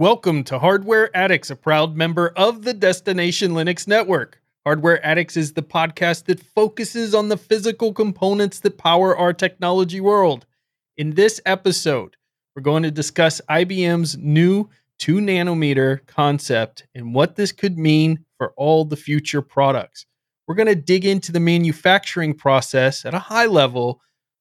Welcome to Hardware Addicts, a proud member of the Destination Linux Network. Hardware Addicts is the podcast that focuses on the physical components that power our technology world. In this episode, we're going to discuss IBM's new 2 nanometer concept and what this could mean for all the future products. We're going to dig into the manufacturing process at a high level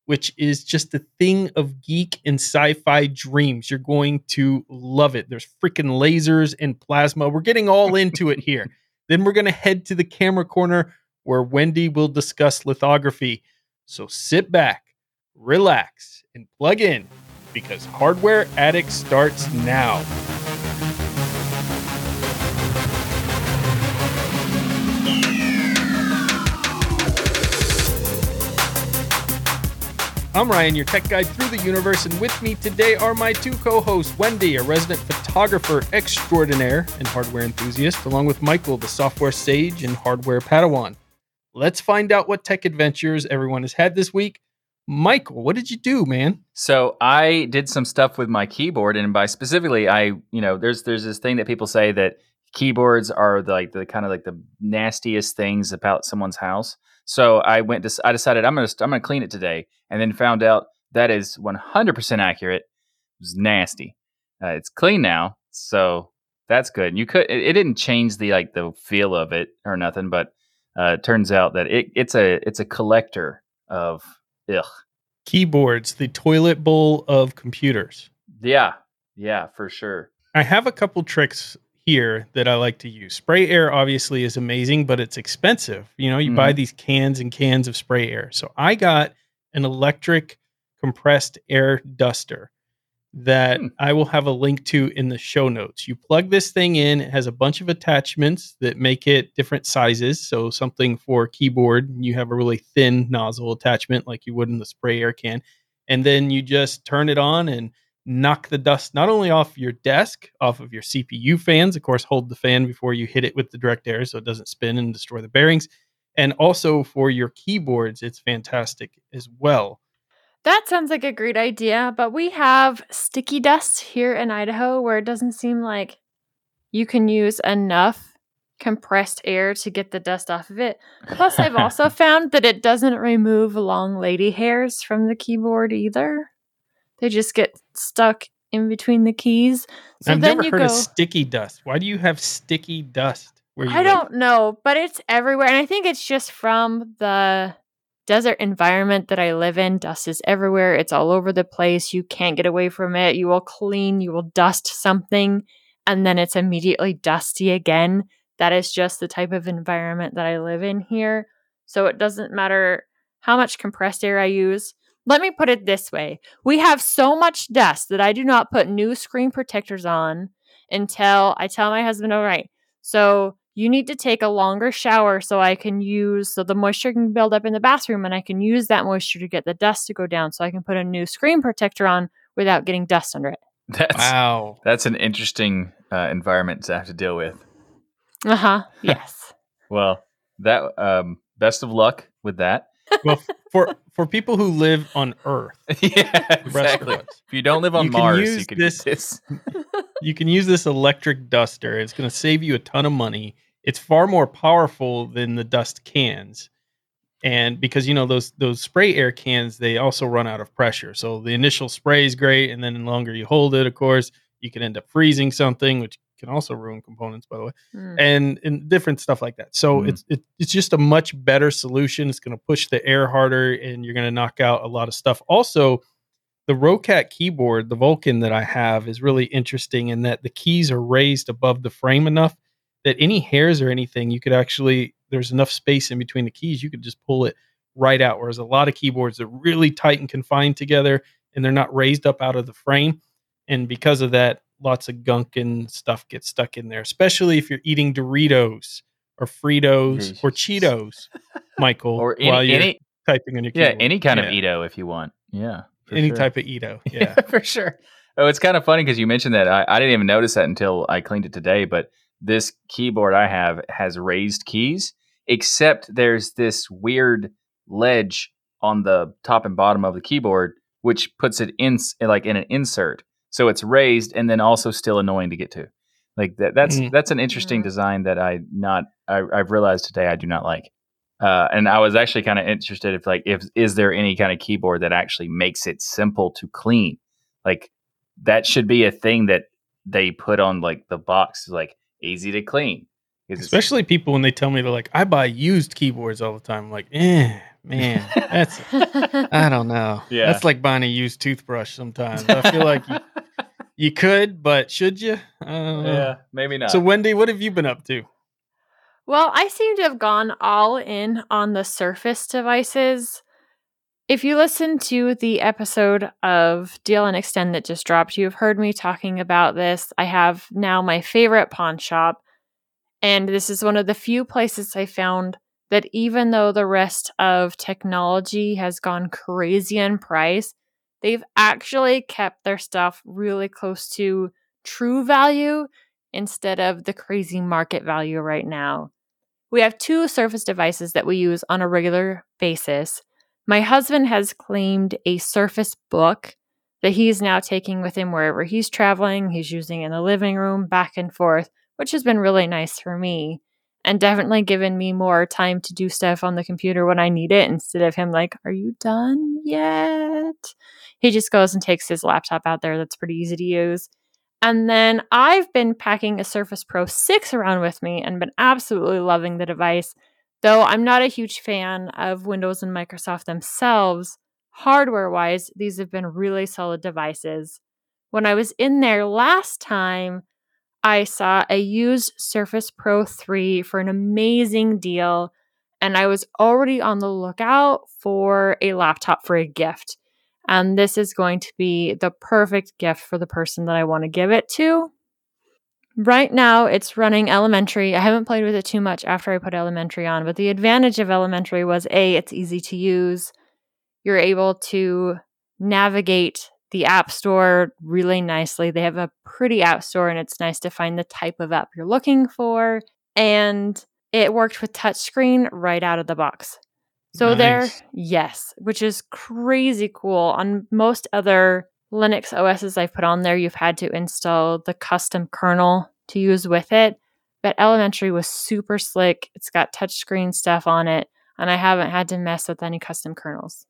which is just a thing of geek and sci-fi dreams. You're going to love it. There's freaking lasers and plasma. We're getting all into it here. Then we're going to head to the camera corner where Wendy will discuss lithography. So sit back, relax, and plug in because Hardware Addict starts now. I'm Ryan, your tech guide through the universe, and with me today are my two co hosts Wendy, a resident photographer extraordinaire and hardware enthusiast, along with Michael, the software sage and hardware padawan. Let's find out what tech adventures everyone has had this week. Michael, what did you do, man? So I did some stuff with my keyboard, and by specifically, I you know there's there's this thing that people say that keyboards are the, like the kind of like the nastiest things about someone's house. So I went to I decided I'm gonna I'm gonna clean it today, and then found out that is 100% accurate. It was nasty. Uh, it's clean now, so that's good. And You could it, it, didn't change the like the feel of it or nothing, but uh, it turns out that it, it's a it's a collector of ugh keyboards, the toilet bowl of computers. Yeah, yeah, for sure. I have a couple tricks here that I like to use. Spray air obviously is amazing, but it's expensive. You know, you mm-hmm. buy these cans and cans of spray air. So I got an electric compressed air duster that hmm. I will have a link to in the show notes. You plug this thing in, it has a bunch of attachments that make it different sizes. So something for keyboard, you have a really thin nozzle attachment like you would in the spray air can. And then you just turn it on and knock the dust not only off your desk, off of your CPU fans, of course, hold the fan before you hit it with the direct air so it doesn't spin and destroy the bearings, and also for your keyboards, it's fantastic as well. That sounds like a great idea, but we have sticky dust here in Idaho where it doesn't seem like you can use enough compressed air to get the dust off of it. Plus, I've also found that it doesn't remove long lady hairs from the keyboard either. They just get stuck in between the keys. So I've never heard go, of sticky dust. Why do you have sticky dust? Where I don't know, but it's everywhere, and I think it's just from the desert environment that I live in. Dust is everywhere. It's all over the place. You can't get away from it. You will clean. You will dust something, and then it's immediately dusty again. That is just the type of environment that I live in here. So it doesn't matter how much compressed air I use let me put it this way we have so much dust that I do not put new screen protectors on until I tell my husband, all right, so you need to take a longer shower so I can use, so the moisture can build up in the bathroom and I can use that moisture to get the dust to go down so I can put a new screen protector on without getting dust under it. That's, wow. That's an interesting uh, environment to have to deal with. Uh huh. Yes. well, that, um, best of luck with that well, for for people who live on Earth, yeah, exactly. If you don't live on Mars, you can this, this. you can use this electric duster. It's going to save you a ton of money. It's far more powerful than the dust cans, and because you know those those spray air cans, they also run out of pressure. So the initial spray is great, and then the longer you hold it, of course, you can end up freezing something, which can also ruin components, by the way, mm. and and different stuff like that. So mm. it's it, it's just a much better solution. It's going to push the air harder, and you're going to knock out a lot of stuff. Also, the Roccat keyboard, the Vulcan that I have, is really interesting in that the keys are raised above the frame enough that any hairs or anything you could actually there's enough space in between the keys you could just pull it right out. Whereas a lot of keyboards are really tight and confined together, and they're not raised up out of the frame. And because of that, lots of gunk and stuff gets stuck in there, especially if you're eating Doritos or Fritos mm-hmm. or Cheetos, Michael, or any, while you're any, typing on your keyboard. Yeah, any kind yeah. of Edo if you want. Yeah. Any sure. type of Edo. Yeah. for sure. Oh, it's kind of funny because you mentioned that. I, I didn't even notice that until I cleaned it today, but this keyboard I have has raised keys, except there's this weird ledge on the top and bottom of the keyboard, which puts it in like in an insert. So it's raised and then also still annoying to get to. Like that, that's Mm. that's an interesting Mhm. design that I not I, I've realized today I do not like. Uh, and I was actually kind of interested if like if is there any kind of keyboard that actually makes it simple to clean? Like that should be a thing that they put on like the box, like easy to clean. Especially people when they tell me they're like, I buy used keyboards all the time. I'm like, eh, man, that's I don't know. Yeah. That's like buying a used toothbrush sometimes. I feel like you, you could, but should you? I yeah, maybe not. So Wendy, what have you been up to? Well, I seem to have gone all in on the Surface devices. If you listen to the episode of DLN Xtend that just dropped, you've heard me talking about this. I have now my favorite pawn shop, and this is one of the few places I found that even though the rest of technology has gone crazy in price, they've actually kept their stuff really close to true value instead of the crazy market value right now. We have two Surface devices that we use on a regular basis. My husband has claimed a Surface book that he's now taking with him wherever he's traveling. He's using in the living room, back and forth, which has been really nice for me and definitely given me more time to do stuff on the computer when I need it instead of him like, Are you done yet? He just goes and takes his laptop out there that's pretty easy to use. And then I've been packing a Surface Pro 6 around with me and been absolutely loving the device. Though I'm not a huge fan of Windows and Microsoft themselves, hardware wise, these have been really solid devices. When I was in there last time, I saw a used Surface Pro 3 for an amazing deal, and I was already on the lookout for a laptop for a gift. And this is going to be the perfect gift for the person that I want to give it to. Right now, it's running elementary. I haven't played with it too much after I put elementary on, but the advantage of elementary was A, it's easy to use. You're able to navigate the app store really nicely. They have a pretty app store, and it's nice to find the type of app you're looking for. And it worked with touchscreen right out of the box. So there, yes, which is crazy cool. On most other Linux OSs I've put on there, you've had to install the custom kernel to use with it. But Elementary was super slick. It's got touchscreen stuff on it, and I haven't had to mess with any custom kernels.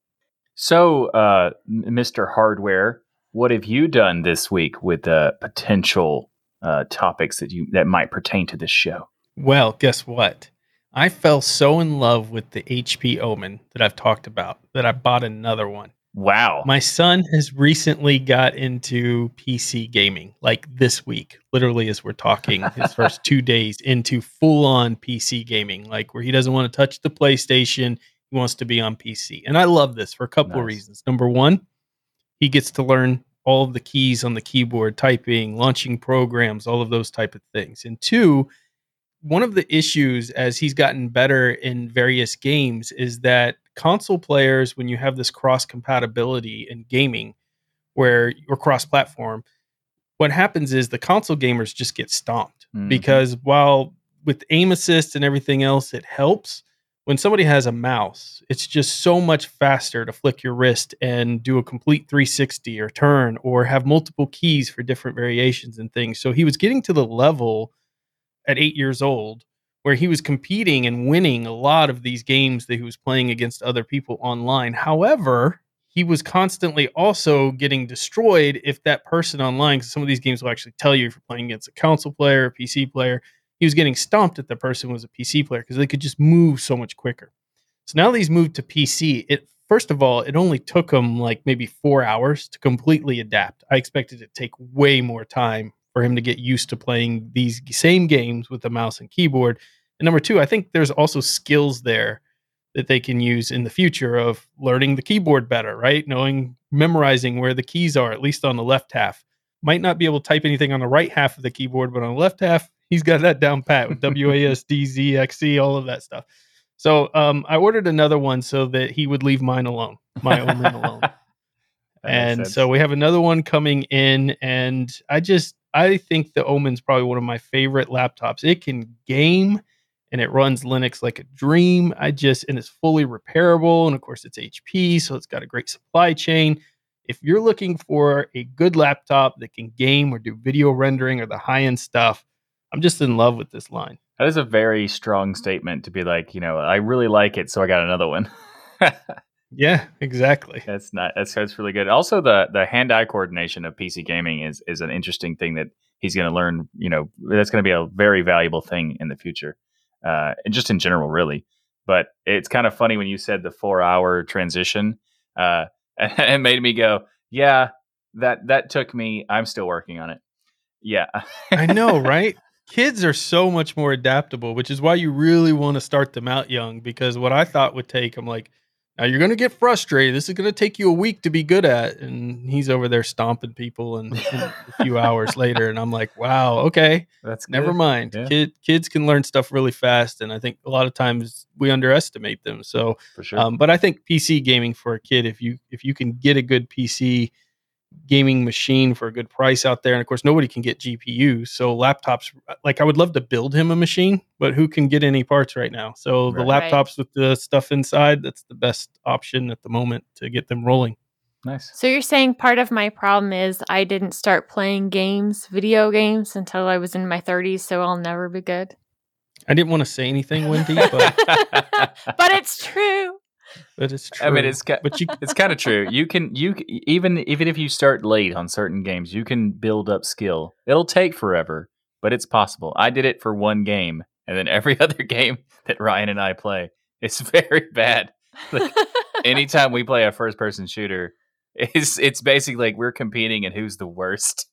So, uh, Mr. Hardware, what have you done this week with uh, potential uh, topics that you that might pertain to this show? Well, guess what? I fell so in love with the HP Omen that I've talked about that I bought another one. Wow. My son has recently got into PC gaming, like this week, literally as we're talking, his first two days into full on PC gaming, like where he doesn't want to touch the PlayStation. He wants to be on PC. And I love this for a couple of reasons. Number one, he gets to learn all of the keys on the keyboard, typing, launching programs, all of those type of things. And two, one of the issues as he's gotten better in various games is that console players, when you have this cross compatibility in gaming, where you're cross platform, what happens is the console gamers just get stomped Mhm. because while with aim assist and everything else, it helps. When somebody has a mouse, it's just so much faster to flick your wrist and do a complete 360 or turn or have multiple keys for different variations and things. So he was getting to the level at eight years old where he was competing and winning a lot of these games that he was playing against other people online. However, he was constantly also getting destroyed if that person online, because some of these games will actually tell you if you're playing against a console player, a PC player, he was getting stomped if the person was a PC player because they could just move so much quicker. So now that he's moved to PC, it first of all, it only took him like maybe four hours to completely adapt. I expected it to take way more time for him to get used to playing these same games with the mouse and keyboard. And number two, I think there's also skills there that they can use in the future of learning the keyboard better, right? Knowing, memorizing where the keys are, at least on the left half. Might not be able to type anything on the right half of the keyboard, but on the left half, he's got that down pat with WASD, ZXC, all of that stuff. So um, I ordered another one so that he would leave mine alone, my Omen alone. And so we have another one coming in, and I just I think the Omen's probably one of my favorite laptops. It can game and it runs Linux like a dream. I just and it's fully repairable, and of course it's HP, so it's got a great supply chain. if you're looking for a good laptop that can game or do video rendering or the high end stuff, I'm just in love with this line. That is a very strong statement to be like, you know, I really like it, so I got another one. yeah, exactly. That's not that's that's really good. Also, the the hand eye coordination of PC gaming is is an interesting thing that he's going to learn. You know, that's going to be a very valuable thing in the future, uh, and just in general, really. But it's kind of funny when you said the four hour transition. Uh, it made me go, yeah, that that took me. I'm still working on it. Yeah, I know, right? Kids are so much more adaptable, which is why you really want to start them out young. Because what I thought would take, I'm like, now you're going to get frustrated. This is going to take you a week to be good at. And he's over there stomping people and, and a few hours later. And I'm like, wow, okay. That's good. Never mind. Yeah. Kid, kids can learn stuff really fast. And I think a lot of times we underestimate them. So, sure. um, but I think PC gaming for a kid, if you, if you can get a good PC gaming machine for a good price out there, and of course nobody can get GPUs, so laptops. Like I would love to build him a machine, but who can get any parts right now? So the Right. laptops with the stuff inside, that's the best option at the moment to get them rolling. nice. So you're saying part of my problem is I didn't start playing games, video games, until I was in my 30s, so I'll never be good. I didn't want to say anything, Wendy, but, but it's true. But it's true. I mean, it's but you it's kind of true. You can you even even if you start late on certain games, you can build up skill. It'll take forever, but it's possible. I did it for one game, and then every other game that Ryan and I play, it's very bad. Like, Anytime we play a first person shooter, it's it's basically like we're competing and who's the worst.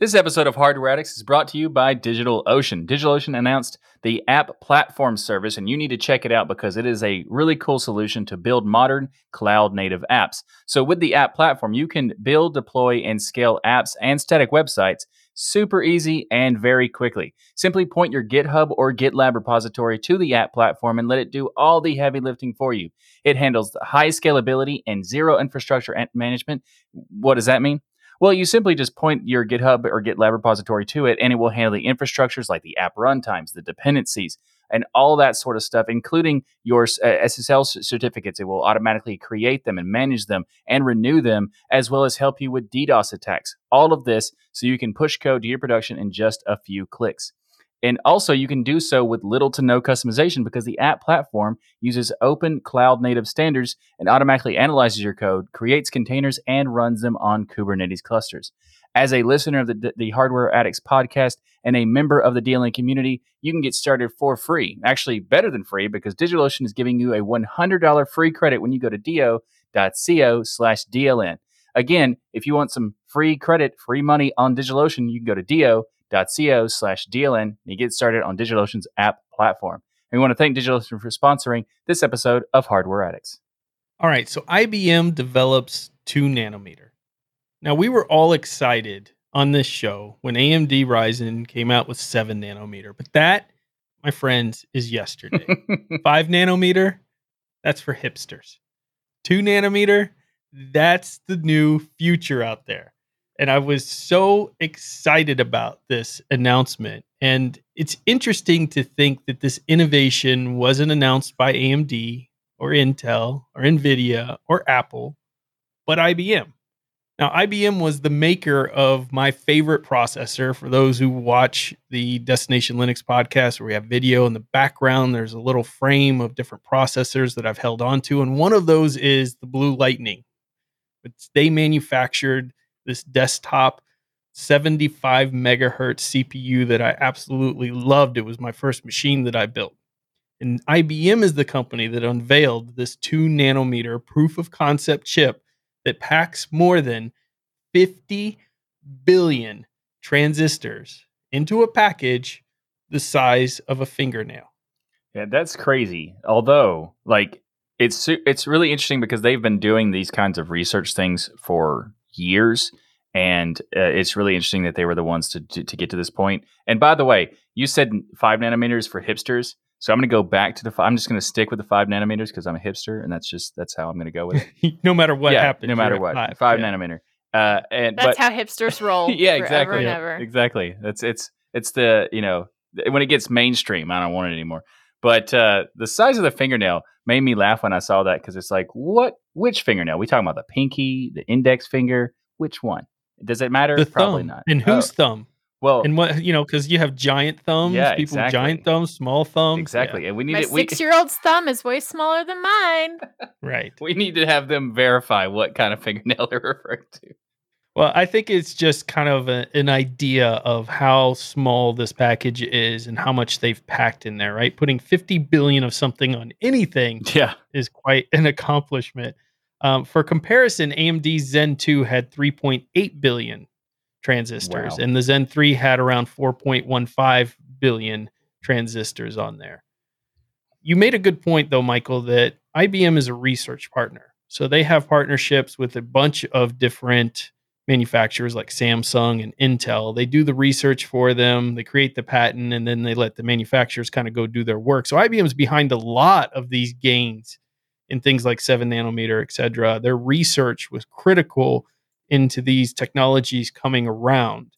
This episode of Hardware Addicts is brought to you by DigitalOcean. DigitalOcean announced the app platform service, and you need to check it out because it is a really cool solution to build modern cloud native apps. So, with the app platform, you can build, deploy, and scale apps and static websites super easy and very quickly. Simply point your GitHub or GitLab repository to the app platform and let it do all the heavy lifting for you. It handles high scalability and zero infrastructure management. What does that mean? Well, you simply just point your GitHub or GitLab repository to it, and it will handle the infrastructures like the app runtimes, the dependencies, and all that sort of stuff, including your uh, SSL certificates. It will automatically create them and manage them and renew them, as well as help you with DDoS attacks. All of this so you can push code to your production in just a few clicks. And also, you can do so with little to no customization because the app platform uses open cloud native standards and automatically analyzes your code, creates containers, and runs them on Kubernetes clusters. As a listener of the, the Hardware Addicts podcast and a member of the DLN community, you can get started for free. Actually, better than free because DigitalOcean is giving you a $100 free credit when you go to do.co slash DLN. Again, if you want some free credit, free money on DigitalOcean, you can go to do.co slash DLN and you get started on DigitalOcean's app platform. And we want to thank DigitalOcean for sponsoring this episode of Hardware Addicts. All right, so IBM develops 2 nanometer. Now, we were all excited on this show when AMD Ryzen came out with 7 nanometer, but that, my friends, is yesterday. 5 nanometer, that's for hipsters. 2 nanometer, that's the new future out there. And I was so excited about this announcement. And it's interesting to think that this innovation wasn't announced by AMD or Intel or Nvidia or Apple, but IBM. Now, IBM was the maker of my favorite processor. For those who watch the Destination Linux podcast, where we have video in the background, there's a little frame of different processors that I've held onto. And one of those is the Blue Lightning. It's, they manufactured this desktop 75 megahertz CPU that I absolutely loved. It was my first machine that I built. And IBM is the company that unveiled this two nanometer proof of concept chip that packs more than 50 billion transistors into a package the size of a fingernail. Yeah, that's crazy. Although, like, it's it's really interesting because they've been doing these kinds of research things for years, and uh, it's really interesting that they were the ones to, to to get to this point. And by the way, you said five nanometers for hipsters, so I'm going to go back to the. fi- I'm just going to stick with the five nanometers because I'm a hipster, and that's just that's how I'm going to go with it. no matter what yeah, happens. no matter what, at five, yeah. nanometer. Uh, and That's but how hipsters roll. yeah, forever exactly. And Yeah, ever. Exactly. That's it's it's the you know when it gets mainstream, I don't want it anymore. But uh, the size of the fingernail made me laugh when I saw that because it's like, what? Which fingernail? We talking about the pinky, the index finger? Which one? Does it matter? The Probably thumb. not. And Oh, whose thumb? well, And what you know, because you have giant thumbs, Yeah, people exactly. with giant thumbs, small thumbs. exactly. And we need My it. Six year old's thumb is way smaller than mine. Right. we need to have them verify what kind of fingernail they're referring to. Well, I think it's just kind of a, an idea of how small this package is and how much they've packed in there, right? Putting 50 billion of something on anything Yeah. is quite an accomplishment. Um, for comparison, AMD Zen 2 had 3.8 billion transistors, Wow. and the Zen 3 had around 4.15 billion transistors on there. You made a good point, though, Michael, that IBM is a research partner. So they have partnerships with a bunch of different manufacturers like Samsung and Intel. They do the research for them, they create the patent, and then they let the manufacturers kind of go do their work. So IBM's behind a lot of these gains in things like seven nanometer, et cetera. Their research was critical into these technologies coming around.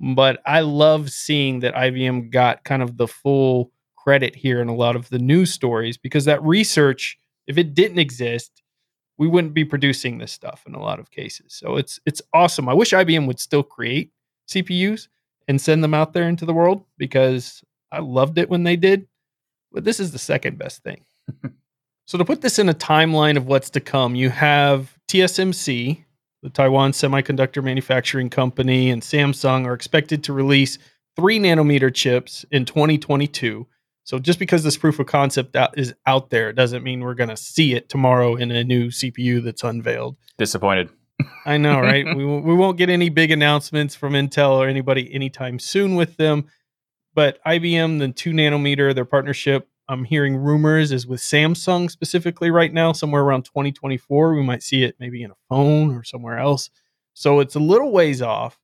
But I love seeing that IBM got kind of the full credit here in a lot of the news stories because that research, if it didn't exist, we wouldn't be producing this stuff in a lot of cases. So it's it's awesome. I wish IBM would still create CPUs and send them out there into the world because I loved it when they did. But this is the second best thing. so to put this in a timeline of what's to come, you have TSMC, the Taiwan Semiconductor Manufacturing Company, and Samsung are expected to release three nanometer chips in 2022. So just because this proof of concept is out there doesn't mean we're going to see it tomorrow in a new CPU that's unveiled. Disappointed. I know, right? we, won't- we won't get any big announcements from Intel or anybody anytime soon with them. But IBM, the two nanometer, their partnership, I'm hearing rumors is with Samsung specifically right now, somewhere around 2024. We might see it maybe in a phone or somewhere else. So it's a little ways off.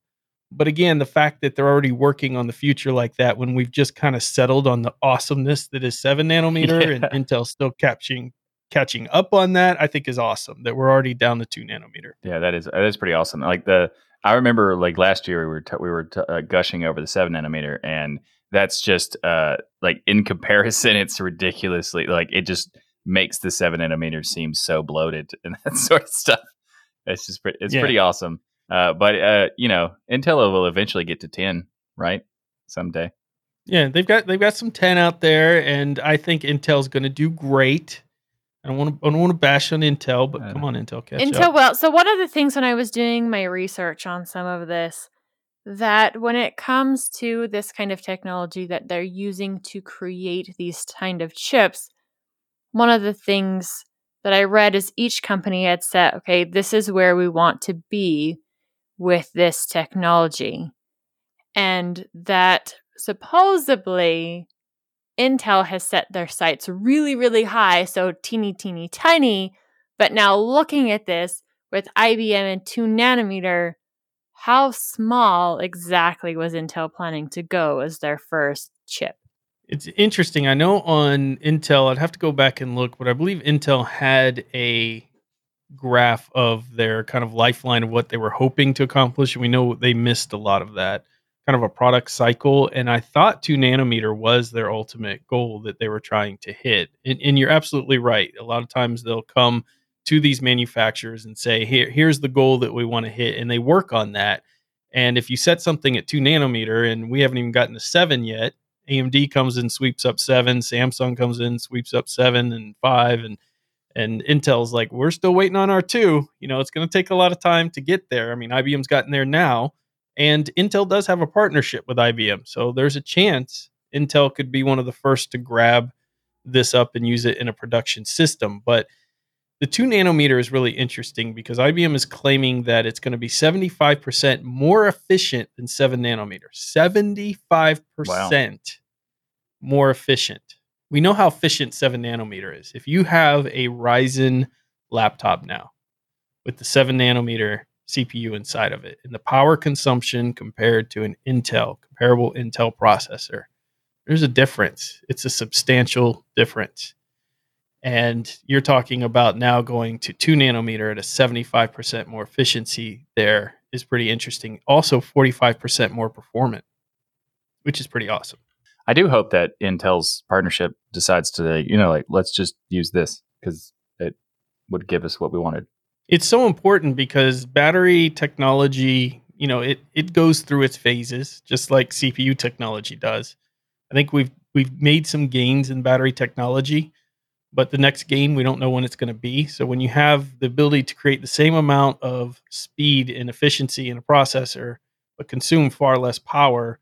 But again, the fact that they're already working on the future like that when we've just kind of settled on the awesomeness that is seven nanometer and Yeah. Intel still catching catching up on that, I think is awesome that we're already down to two nanometer. Yeah, that is that is pretty awesome. Like the I remember like last year we were t- we were t- uh, gushing over the seven nanometer, and that's just uh like in comparison, it's ridiculously like it just makes the seven nanometer seem so bloated and that sort of stuff. It's just pretty, it's Yeah. pretty awesome. Uh, but uh, you know, Intel will eventually get to ten, right? Someday. Yeah, they've got they've got some ten out there, and I think Intel's going to do great. I don't want to I don't want to bash on Intel, but come on, Intel, catch Intel, up. well, so one of the things when I was doing my research on some of this, that when it comes to this kind of technology that they're using to create these kind of chips, one of the things that I read is each company had said, okay, this is where we want to be with this technology. And that supposedly Intel has set their sights really, really high, so teeny, teeny, tiny. But now looking at this with IBM and 2 nanometer, how small exactly was Intel planning to go as their first chip? It's interesting. I know on Intel, I'd have to go back and look, but I believe Intel had a graph of their kind of lifeline of what they were hoping to accomplish, and we know they missed a lot of that kind of a product cycle. And I thought two nanometer was their ultimate goal that they were trying to hit. And, and you're absolutely right. A lot of times they'll come to these manufacturers and say, "Here, here's the goal that we want to hit," and they work on that. And if you set something at two nanometer, and we haven't even gotten to seven yet, AMD comes in, sweeps up seven. Samsung comes in, sweeps up seven and five, and and Intel's like, we're still waiting on our two. You know, it's going to take a lot of time to get there. I mean, IBM's gotten there now, and Intel does have a partnership with IBM, so there's a chance Intel could be one of the first to grab this up and use it in a production system. But the two nanometer is really interesting because IBM is claiming that it's going to be 75% more efficient than seven nanometer. 75% more efficient. We know how efficient seven nanometer is. If you have a Ryzen laptop now with the seven nanometer CPU inside of it and the power consumption compared to an Intel, comparable Intel processor, there's a difference. It's a substantial difference. And you're talking about now going to two nanometer at a 75% more efficiency there is pretty interesting. Also, 45% more performant, which is pretty awesome. I do hope that Intel's partnership decides to, you know, like let's just use this because it would give us what we wanted. It's so important because battery technology, you know, it it goes through its phases, just like CPU technology does. I think we've we've made some gains in battery technology, but the next gain we don't know when it's going to be. So when you have the ability to create the same amount of speed and efficiency in a processor, but consume far less power,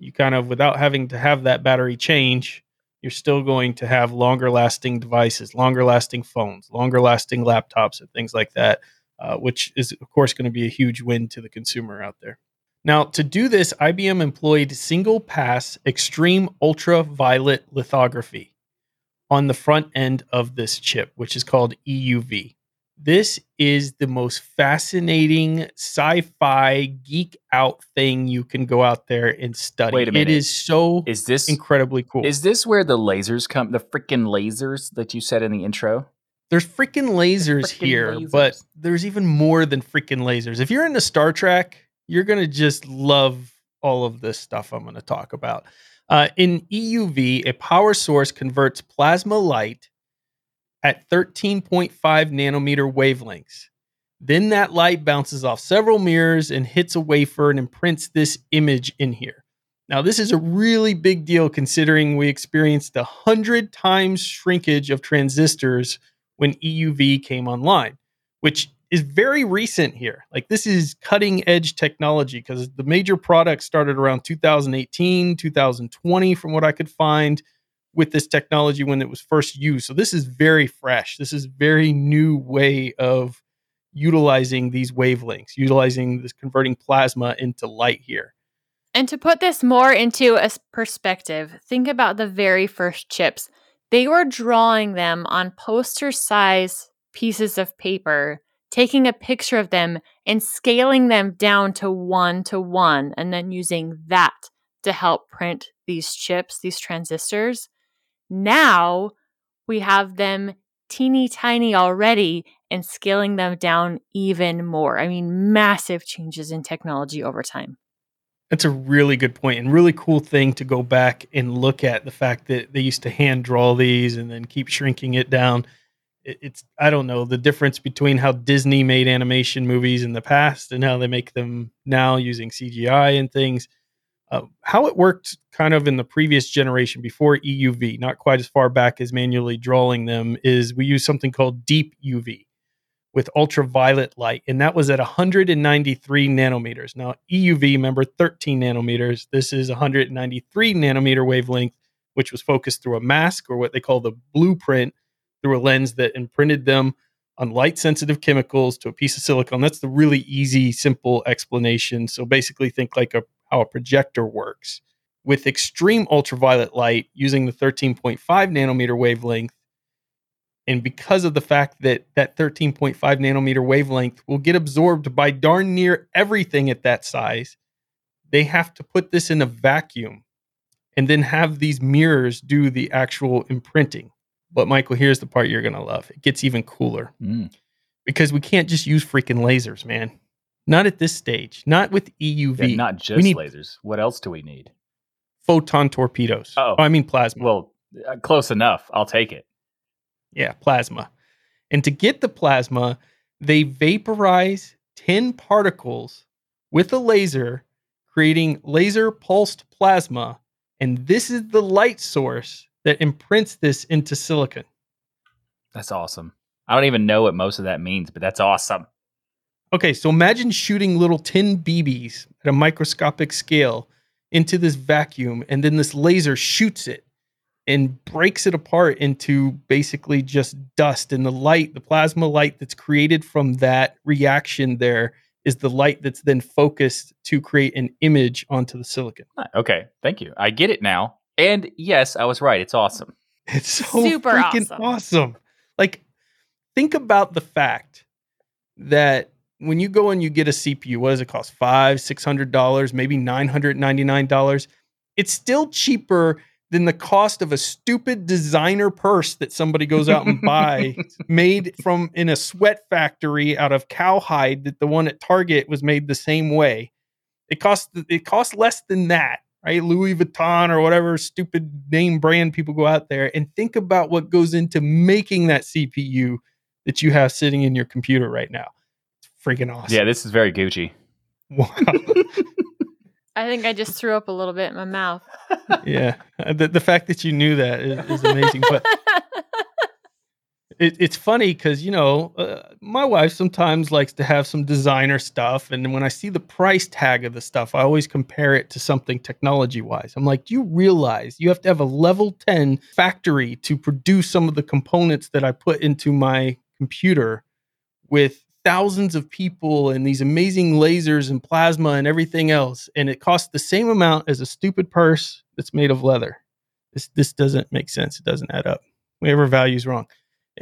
you kind of without having to have that battery change, you're still going to have longer lasting devices, longer lasting phones, longer lasting laptops, and things like that, uh, which is, of course, going to be a huge win to the consumer out there. Now, to do this, IBM employed single pass extreme ultraviolet lithography on the front end of this chip, which is called EUV. This is the most fascinating sci-fi geek out thing you can go out there and study. Wait a minute. It is so Is this incredibly cool. is this where the lasers come? The freaking lasers that you said in the intro. there's freaking lasers Frickin' here, lasers. but there's even more than freaking lasers. If you're into Star Trek, you're gonna just love all of this stuff I'm gonna talk about. Uh, in EUV, a power source converts plasma light at 13.5 nanometer wavelengths. Then that light bounces off several mirrors and hits a wafer and imprints this image in here. Now, this is a really big deal considering we experienced a hundred times shrinkage of transistors when EUV came online, which is very recent here. Like, this is cutting edge technology because the major products started around 2018, 2020, from what I could find with this technology when it was first used. So, this is very fresh. This is very new way of utilizing these wavelengths, utilizing this converting plasma into light here. And to put this more into a perspective, think about the very first chips. They were drawing them on poster size pieces of paper, taking a picture of them and scaling them down to one to one, and then using that to help print these chips, these transistors. Now we have them teeny tiny already and scaling them down even more. I mean, massive changes in technology over time. That's a really good point and really cool thing to go back and look at the fact that they used to hand draw these and then keep shrinking it down. It's I don't know the difference between how Disney made animation movies in the past and how they make them now using CGI and things. Uh, how it worked kind of in the previous generation before EUV, not quite as far back as manually drawing them, is we use something called deep UV with ultraviolet light, and that was at 193 nanometers. Now, EUV, remember 13 nanometers. This is 193 nanometer wavelength, which was focused through a mask or what they call the blueprint through a lens that imprinted them on light sensitive chemicals to a piece of silicon. That's the really easy, simple explanation. So basically, think like a, how a projector works. With extreme ultraviolet light using the 13.5 nanometer wavelength, and because of the fact that that 13.5 nanometer wavelength will get absorbed by darn near everything at that size, they have to put this in a vacuum and then have these mirrors do the actual imprinting. But Michael, here's the part you're going to love. It gets even cooler Mm. because we can't just use freaking lasers, man. Not at this stage. Not with EUV. Yeah, not just lasers. What else do we need? photon torpedoes. Oh. I mean plasma. Well, uh, close enough. I'll take it. Yeah, plasma. And to get the plasma, they vaporize tin particles with a laser, creating laser pulsed plasma. And this is the light source that imprints this into silicon. That's awesome. I don't even know what most of that means, but that's awesome. Okay, so imagine shooting little tin BBs at a microscopic scale into this vacuum, and then this laser shoots it and breaks it apart into basically just dust. And the light, the plasma light that's created from that reaction there is the light that's then focused to create an image onto the silicon. Okay, thank you. I get it now. And yes, I was right. It's awesome. It's so Super freaking awesome. awesome. Like, think about the fact that when you go and you get a CPU, what does it cost? Five, six hundred dollars, maybe nine hundred ninety nine dollars. It's still cheaper than the cost of a stupid designer purse that somebody goes out and buy, made from in a sweat factory out of cowhide. That the one at Target was made the same way. It costs it costs less than that right? Louis Vuitton or whatever stupid name brand people go out there and think about what goes into making that CPU that you have sitting in your computer right now. It's freaking awesome. Yeah, this is very Gucci. Wow. I think I just threw up a little bit in my mouth. yeah. Uh, The, the fact that you knew that is, is amazing. But it, it's funny because you know uh, my wife sometimes likes to have some designer stuff and when i see the price tag of the stuff i always compare it to something technology wise i'm like do you realize you have to have a level 10 factory to produce some of the components that i put into my computer with thousands of people and these amazing lasers and plasma and everything else and it costs the same amount as a stupid purse that's made of leather. This this doesn't make sense. It doesn't add up. Whatever value is wrong.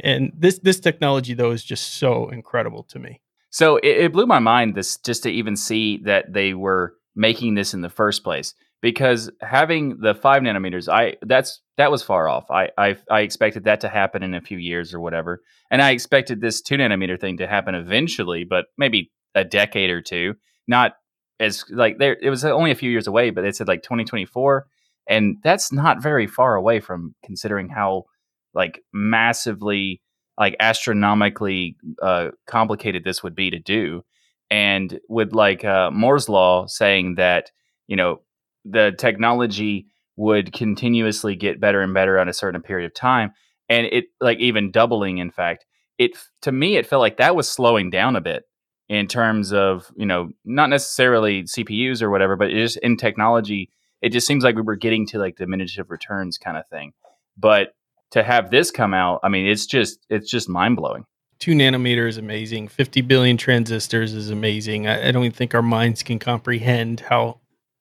And this this technology though is just so incredible to me. So it, it blew my mind this just to even see that they were making this in the first place. Because having the five nanometers, I that's that was far off. I I, I expected that to happen in a few years or whatever, and I expected this two nanometer thing to happen eventually, but maybe a decade or two. Not as like there, it was only a few years away, but it said like 2024, and that's not very far away from considering how like massively like astronomically uh, complicated this would be to do and with like uh, moore's law saying that you know the technology would continuously get better and better on a certain period of time and it like even doubling in fact it to me it felt like that was slowing down a bit in terms of you know not necessarily cpus or whatever but just in technology it just seems like we were getting to like diminutive returns kind of thing. But to have this come out i mean it's just it's just mind-blowing. Two nanometer is amazing. 50 billion transistors is amazing. I, I don't even think our minds can comprehend how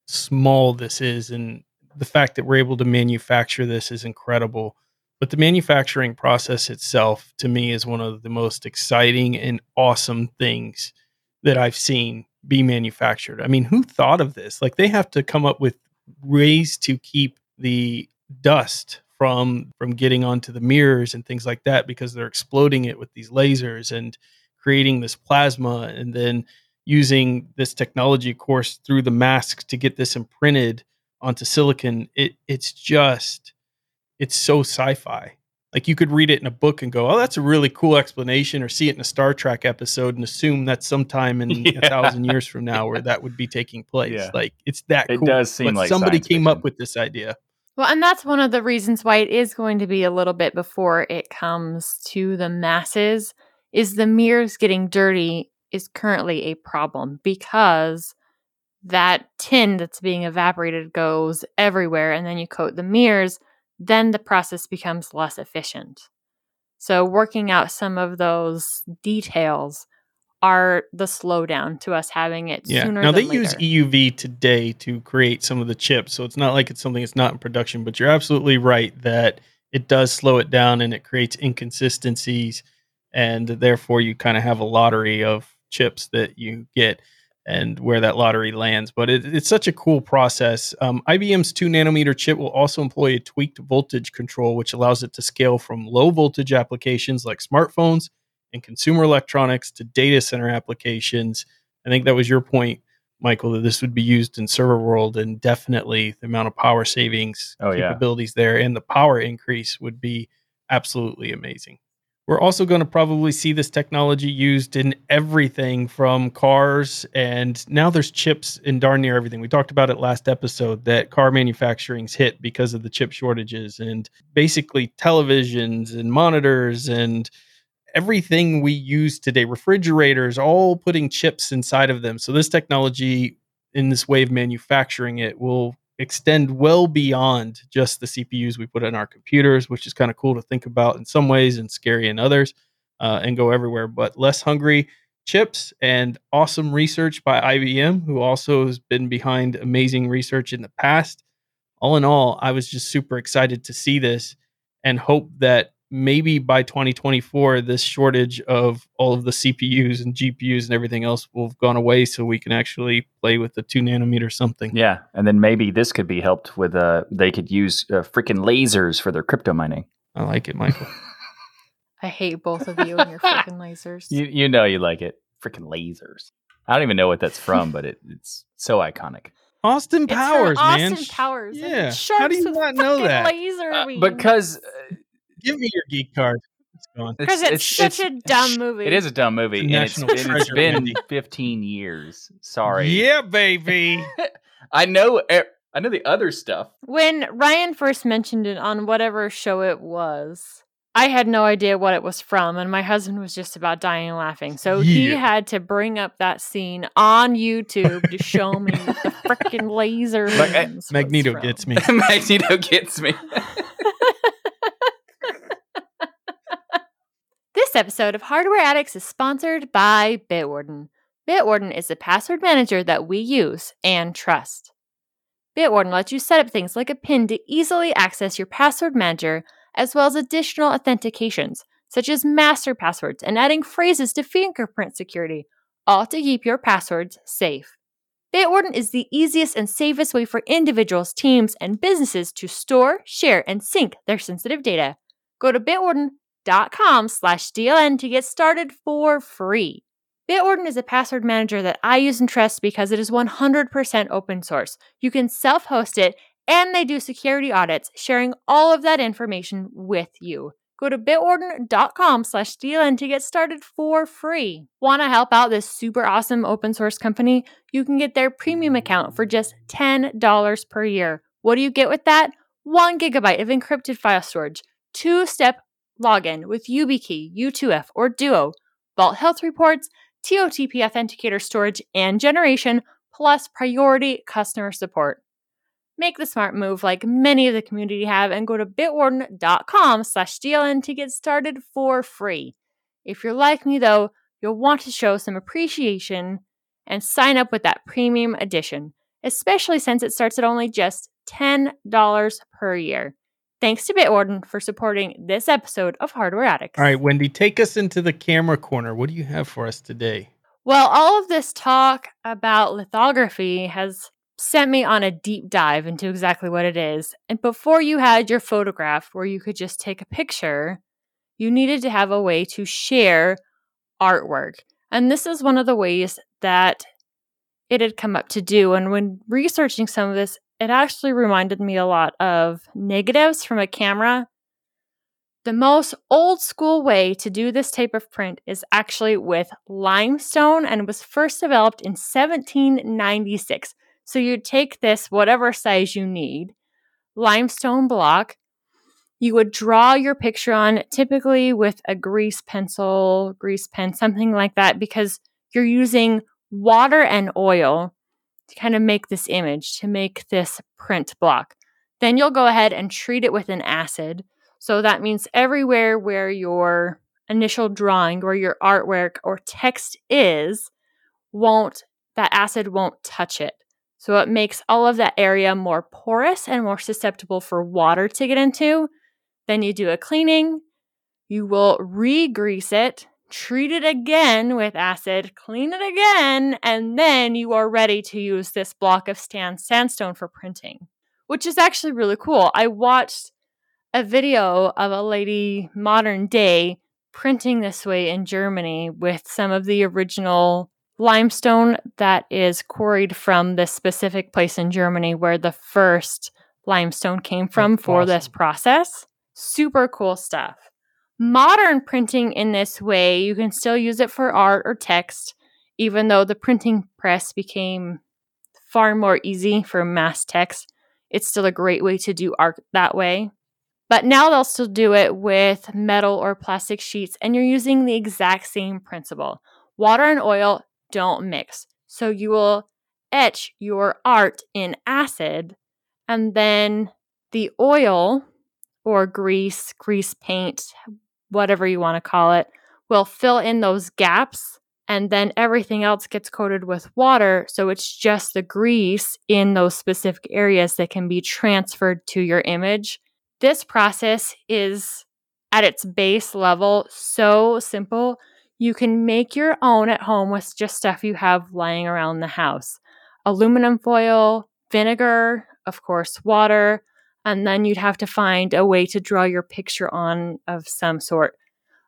small this is and the fact that we're able to manufacture this is incredible. But the manufacturing process itself to me is one of the most exciting and awesome things that i've seen be manufactured. I mean who thought of this? Like they have to come up with ways to keep the dust from from getting onto the mirrors and things like that because they're exploding it with these lasers and creating this plasma and then using this technology of course through the mask to get this imprinted onto silicon it it's just it's so sci-fi like you could read it in a book and go oh that's a really cool explanation or see it in a star trek episode and assume that's sometime in Yeah. a thousand years from now where that would be taking place Yeah. like it's that It cool does seem but like somebody came fiction. up with this idea Well, and that's one of the reasons why it is going to be a little bit before it comes to the masses is the mirrors getting dirty is currently a problem because that tin that's being evaporated goes everywhere and then you coat the mirrors, then the process becomes less efficient. So working out some of those details are the slowdown to us having it Yeah. Now they than use. EUV today to create some of the chips, so it's not like it's something that's not in production. But you're absolutely right that it does slow it down and it creates inconsistencies, and therefore you kind of have a lottery of chips that you get and where that lottery lands. But it, it's such a cool process. Um, IBM's two nanometer chip will also employ a tweaked voltage control, which allows it to scale from low voltage applications like smartphones and consumer electronics to data center applications. I think that was your point, Michael, that this would be used in server world and definitely the amount of power savings Oh, yeah. capabilities there and the power increase would be absolutely amazing. We're also going to probably see this technology used in everything from cars and now there's chips in darn near everything. We talked about it last episode that car manufacturing's hit because of the chip shortages and basically televisions and monitors and everything we use today, refrigerators, all putting chips inside of them. So this technology in this way of manufacturing it will extend well beyond just the CPUs we put in our computers, which is kind of cool to think about in some ways and scary in others, uh, and go everywhere. But less hungry chips and awesome research by IBM, who also has been behind amazing research in the past. All in all, I was just super excited to see this and hope that maybe by 2024 this shortage of all of the CPUs and GPUs and everything else will have gone away so we can actually play with the 2 nanometer something. Yeah, and then maybe this could be helped with uh they could use uh, freaking lasers for their crypto mining. I like it, Michael. I hate both of you and your freaking lasers. You you know you like it. Freaking lasers. I don't even know what that's from, but it, it's so iconic. Austin It's from Powers, man. Austin Powers. Yeah. it's How do you with not know that? Laser Uh, beams. because Give me your geek card. It's gone. because it's, such a dumb movie. It is a dumb movie, and it's national been, it's been Wendy. 15 years. Sorry. Yeah, baby. I know. Eh, I know the other stuff. When Ryan first mentioned it on whatever show it was, I had no idea what it was from, and my husband was just about dying laughing. So he had to bring up that scene on YouTube to show me the freaking laser. Eh, like, I- Magneto gets me. Magneto gets me. This episode of Hardware Addicts is sponsored by Bitwarden. Bitwarden is the password manager that we use and trust. Bitwarden lets you set up things like a PIN to easily access your password manager, as well as additional authentications, such as master passwords and adding phrases to fingerprint security, all to keep your passwords safe. Bitwarden is the easiest and safest way for individuals, teams, and businesses to store, share, and sync their sensitive data. Go to bitwarden.com slash DLN to get started for free. Bitwarden is a password manager that I use and trust because it is 100% open source. You can self host it, and they do security audits, sharing all of that information with you. Go to bitwarden.com slash DLN to get started for free. Want to help out this super awesome open source company? You can get their premium account for just $10 per year. What do you get with that? One gigabyte of encrypted file storage, two step login with YubiKey, U2F, or Duo, Vault Health Reports, TOTP Authenticator storage and generation, plus priority customer support. Make the smart move like many of the community have and go to bitwarden.com slash DLN to get started for free. If you're like me though, you'll want to show some appreciation and sign up with that premium edition, especially since it starts at only just $10 per year. Thanks to Bitwarden for supporting this episode of Hardware Addicts. All right, Wendy, take us into the camera corner. What do you have for us today? Well, all of this talk about lithography has sent me on a deep dive into exactly what it is. And before you had your photograph where you could just take a picture, you needed to have a way to share artwork. And this is one of the ways that it had come up to do. And when researching some of this, it actually reminded me a lot of negatives from a camera. The most old school way to do this type of print is actually with limestone and was first developed in 1796. So you take this, whatever size you need, limestone block, you would draw your picture on typically with a grease pencil, grease pen, something like that, because you're using water and oil to kind of make this image, to make this print block. Then you'll go ahead and treat it with an acid. So that means everywhere where your initial drawing or your artwork or text is, won't that acid won't touch it. So it makes all of that area more porous and more susceptible for water to get into. Then you do a cleaning. You will re-grease it, treat it again with acid, clean it again, and then you are ready to use this block of stand sandstone for printing, which is actually really cool. I watched a video of a lady modern day printing this way in Germany with some of the original limestone that is quarried from this specific place in Germany where the first limestone came from That's for this process. Super cool stuff. Modern printing in this way, you can still use it for art or text, even though the printing press became far more easy for mass text. It's still a great way to do art that way. But now they'll still do it with metal or plastic sheets, and you're using the exact same principle. Water and oil don't mix. So you will etch your art in acid, and then the oil or grease, grease paint, whatever you want to call it, will fill in those gaps. And then everything else gets coated with water. So it's just the grease in those specific areas that can be transferred to your image. This process is at its base level so simple. You can make your own at home with just stuff you have lying around the house aluminum foil, vinegar, of course, water, and then you'd have to find a way to draw your picture on of some sort.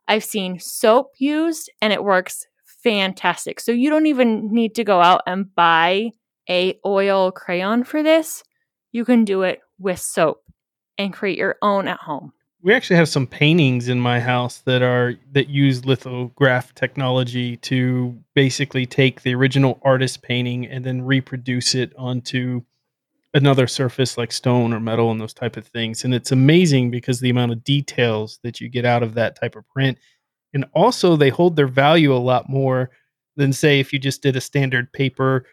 I've seen soap used and it works fantastic. So you don't even need to go out and buy a oil crayon for this, you can do it with soap and create your own at home. We actually have some paintings in my house that are that use lithograph technology to basically take the original artist painting and then reproduce it onto another surface like stone or metal and those type of things. And it's amazing because the amount of details that you get out of that type of print. And also they hold their value a lot more than say if you just did a standard paper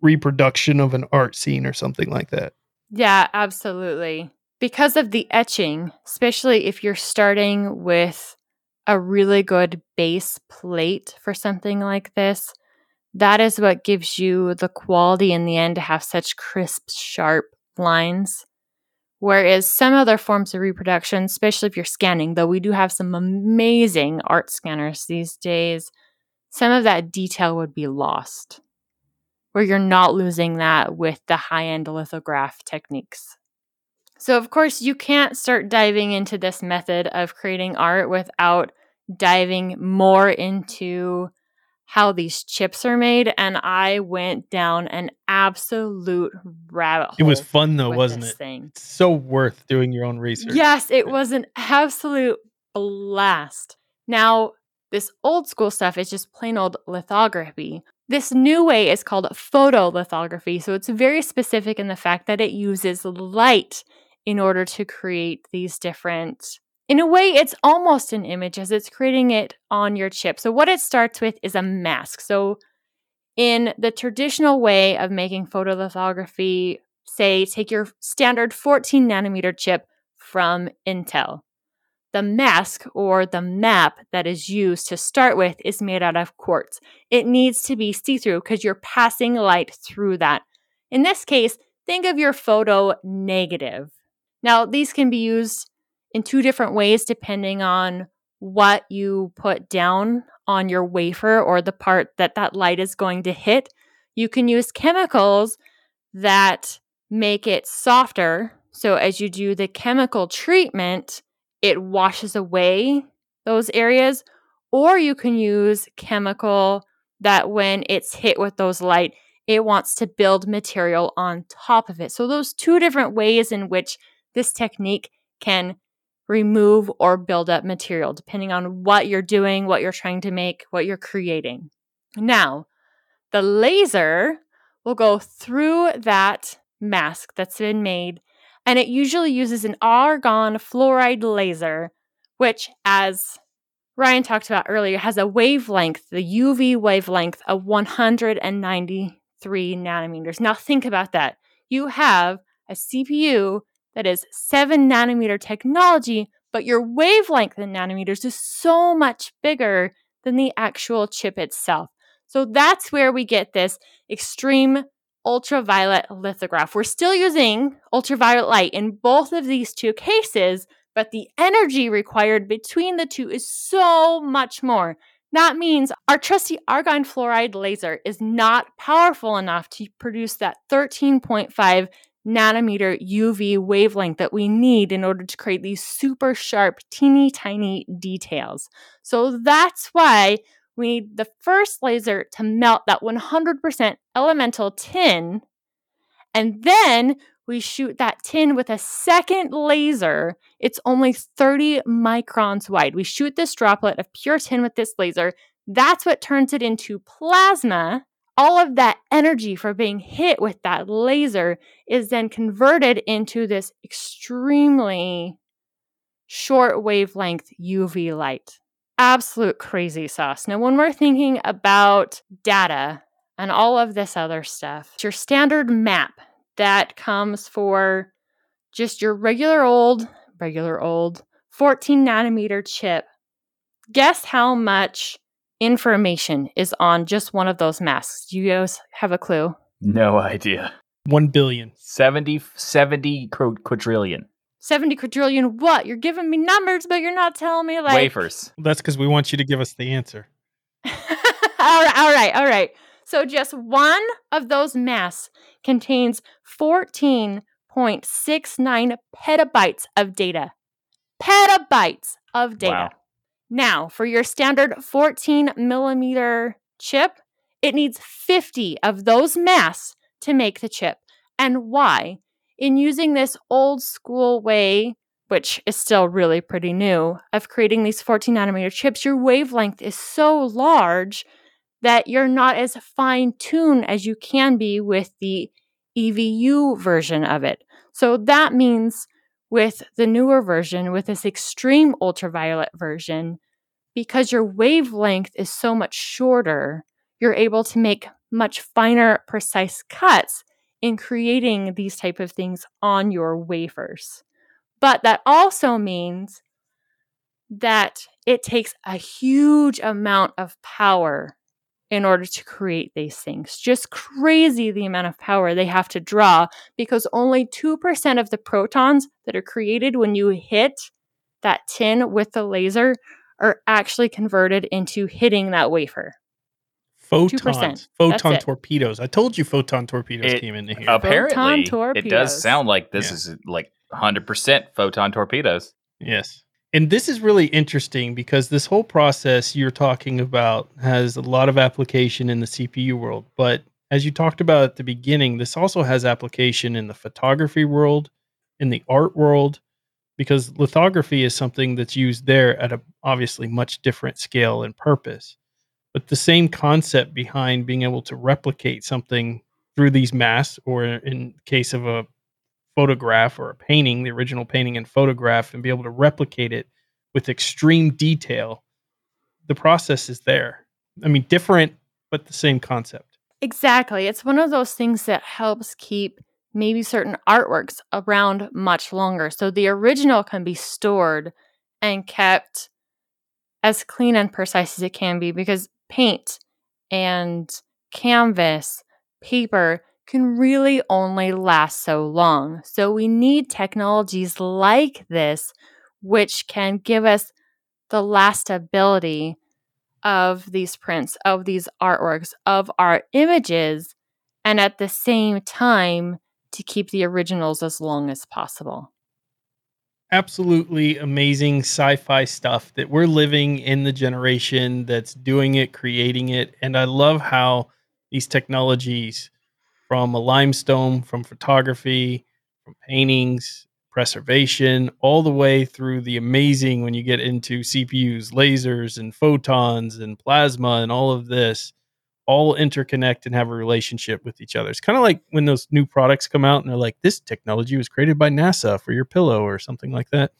reproduction of an art scene or something like that. Yeah, absolutely. Because of the etching, especially if you're starting with a really good base plate for something like this, that is what gives you the quality in the end to have such crisp, sharp lines. Whereas some other forms of reproduction, especially if you're scanning, though we do have some amazing art scanners these days, some of that detail would be lost where you're not losing that with the high end lithograph techniques. So, of course, you can't start diving into this method of creating art without diving more into how these chips are made. And I went down an absolute rabbit hole. It was fun though, wasn't it? Thing. It's so worth doing your own research. Yes, it was an absolute blast. Now, this old school stuff is just plain old lithography. This new way is called photolithography. So it's very specific in the fact that it uses light in order to create these different. In a way, it's almost an image as it's creating it on your chip. So, what it starts with is a mask. So, in the traditional way of making photolithography, say, take your standard 14 nanometer chip from Intel. The mask or the map that is used to start with is made out of quartz. It needs to be see through because you're passing light through that. In this case, think of your photo negative. Now, these can be used in two different ways depending on what you put down on your wafer or the part that that light is going to hit. You can use chemicals that make it softer. So, as you do the chemical treatment, it washes away those areas. Or you can use chemical that when it's hit with those light, it wants to build material on top of it. So, those two different ways in which this technique can remove or build up material, depending on what you're doing, what you're trying to make, what you're creating. Now, the laser will go through that mask that's been made, and it usually uses an argon fluoride laser, which, as Ryan talked about earlier, has a wavelength, the UV wavelength of 193 nanometers. Now, think about that. You have a CPU that is 7 nanometer technology, but your wavelength in nanometers is so much bigger than the actual chip itself. So that's where we get this extreme ultraviolet lithograph. We're still using ultraviolet light in both of these two cases, but the energy required between the two is so much more. That means our trusty argon fluoride laser is not powerful enough to produce that 13.5 nanometer UV wavelength that we need in order to create these super sharp, teeny tiny details. So that's why we need the first laser to melt that 100% elemental tin. And then we shoot that tin with a second laser. It's only 30 microns wide. We shoot this droplet of pure tin with this laser. That's what turns it into plasma. All of that energy for being hit with that laser is then converted into this extremely short wavelength UV light absolute crazy sauce. Now, when we're thinking about data and all of this other stuff, it's your standard map that comes for just your regular old, regular old 14 nanometer chip. Guess how much information is on just one of those masks? Do you guys have a clue? No idea. 1 billion. 70, 70 quadrillion. 70 quadrillion what? You're giving me numbers, but you're not telling me like Wafers. That's because we want you to give us the answer. all right, all right, all right. So just one of those masks contains 14.69 petabytes of data. Petabytes of data. Wow. Now, for your standard 14 millimeter chip, it needs 50 of those masks to make the chip. And why? In using this old school way, which is still really pretty new, of creating these 14 nanometer chips, your wavelength is so large that you're not as fine tuned as you can be with the EVU version of it. So that means with the newer version, with this extreme ultraviolet version, because your wavelength is so much shorter, you're able to make much finer, precise cuts in creating these type of things on your wafers. But that also means that it takes a huge amount of power in order to create these things. Just crazy the amount of power they have to draw because only 2% of the protons that are created when you hit that tin with the laser are actually converted into hitting that wafer. Photons, photon torpedoes. I told you photon torpedoes It- came into here. Apparently, it does sound like this Yeah. is like 100% photon torpedoes. Yes. And this is really interesting because this whole process you're talking about has a lot of application in the CPU world. But as you talked about at the beginning, this also has application in the photography world, in the art world, because lithography is something that's used there at a obviously much different scale and purpose. But the same concept behind being able to replicate something through these masks, or in case of a photograph or a painting, the original painting and photograph, and be able to replicate it with extreme detail, the process is there. I mean, different, but the same concept. Exactly. It's one of those things that helps keep maybe certain artworks around much longer. So the original can be stored and kept as clean and precise as it can be because paint and canvas, paper can really only last so long. So we need technologies like this, which can give us the lastability of these prints, of these artworks, of our images, and at the same time to keep the originals as long as possible. Absolutely amazing sci fi stuff that we're living in the generation that's doing it, creating it. And I love how these technologies from a limestone, from photography, from paintings, preservation, all the way through the amazing when you get into CPUs, lasers, and photons and plasma and all of this, all interconnect and have a relationship with each other. It's kind of like when those new products come out and they're like, this technology was created by NASA for your pillow or something like that.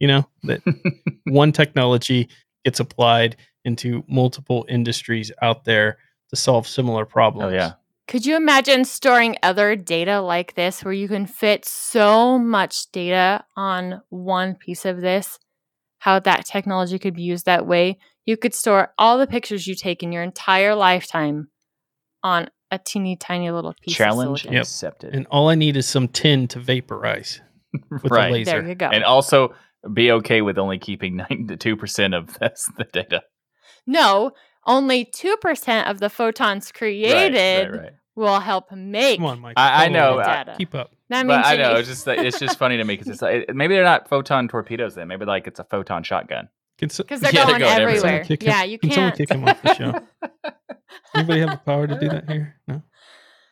You know, that one technology gets applied into multiple industries out there to solve similar problems. Oh, yeah. Could you imagine storing other data like this where you can fit so much data on one piece of this? How that technology could be used that way? You could store all the pictures you take in your entire lifetime on a teeny tiny little piece Challenge of silicon. Yep. accepted. And all I need is some tin to vaporize with right. a laser. There you go. And also be okay with only keeping 92% of this, the data. no, only 2% of the photons created Right, right, right. will help make Come on, Mike. I- I know, on. I- uh, data. Keep up. That means But I know it's just like, it's just funny to me because it's like maybe they're not photon torpedoes then maybe like it's a photon shotgun. Can, so- because they're Yeah, they're going going everywhere. everywhere. Someone kick him- Yeah, you can someone can't. kick him off the show? Anybody have the power to do that here? No.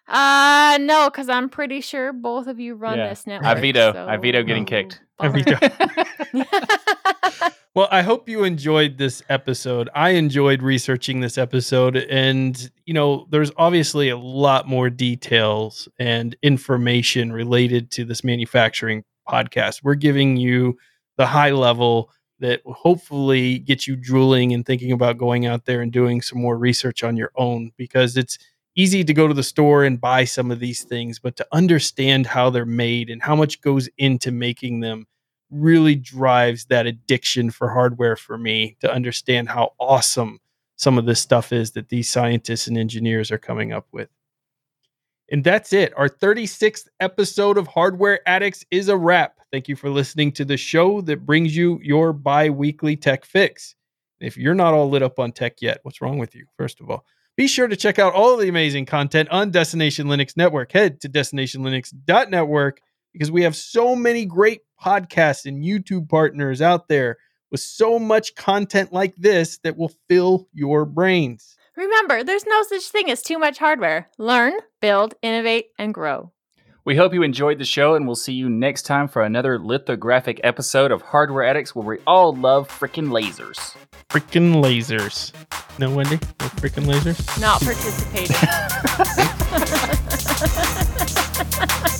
Uh, no, because I'm pretty sure both of you run Yeah. this network. I veto. so- I veto getting No. kicked. I veto. Well, I hope you enjoyed this episode. I enjoyed researching this episode. And, you know, there's obviously a lot more details and information related to this manufacturing podcast. We're giving you the high level that will hopefully get you drooling and thinking about going out there and doing some more research on your own because it's easy to go to the store and buy some of these things, but to understand how they're made and how much goes into making them really drives that addiction for hardware for me to understand how awesome some of this stuff is that these scientists and engineers are coming up with. And that's it. Our 36th episode of Hardware Addicts is a wrap. Thank you for listening to the show that brings you your bi weekly tech fix. If you're not all lit up on tech yet, what's wrong with you, first of all? Be sure to check out all the amazing content on Destination Linux Network. Head to destinationlinux.network because we have so many great podcasts and YouTube partners out there with so much content like this that will fill your brains. Remember, there's no such thing as too much hardware. Learn, build, innovate, and grow. We hope you enjoyed the show, and we'll see you next time for another lithographic episode of Hardware Addicts where we all love freaking lasers. Freaking lasers. No, Wendy? No freaking lasers? Not participating.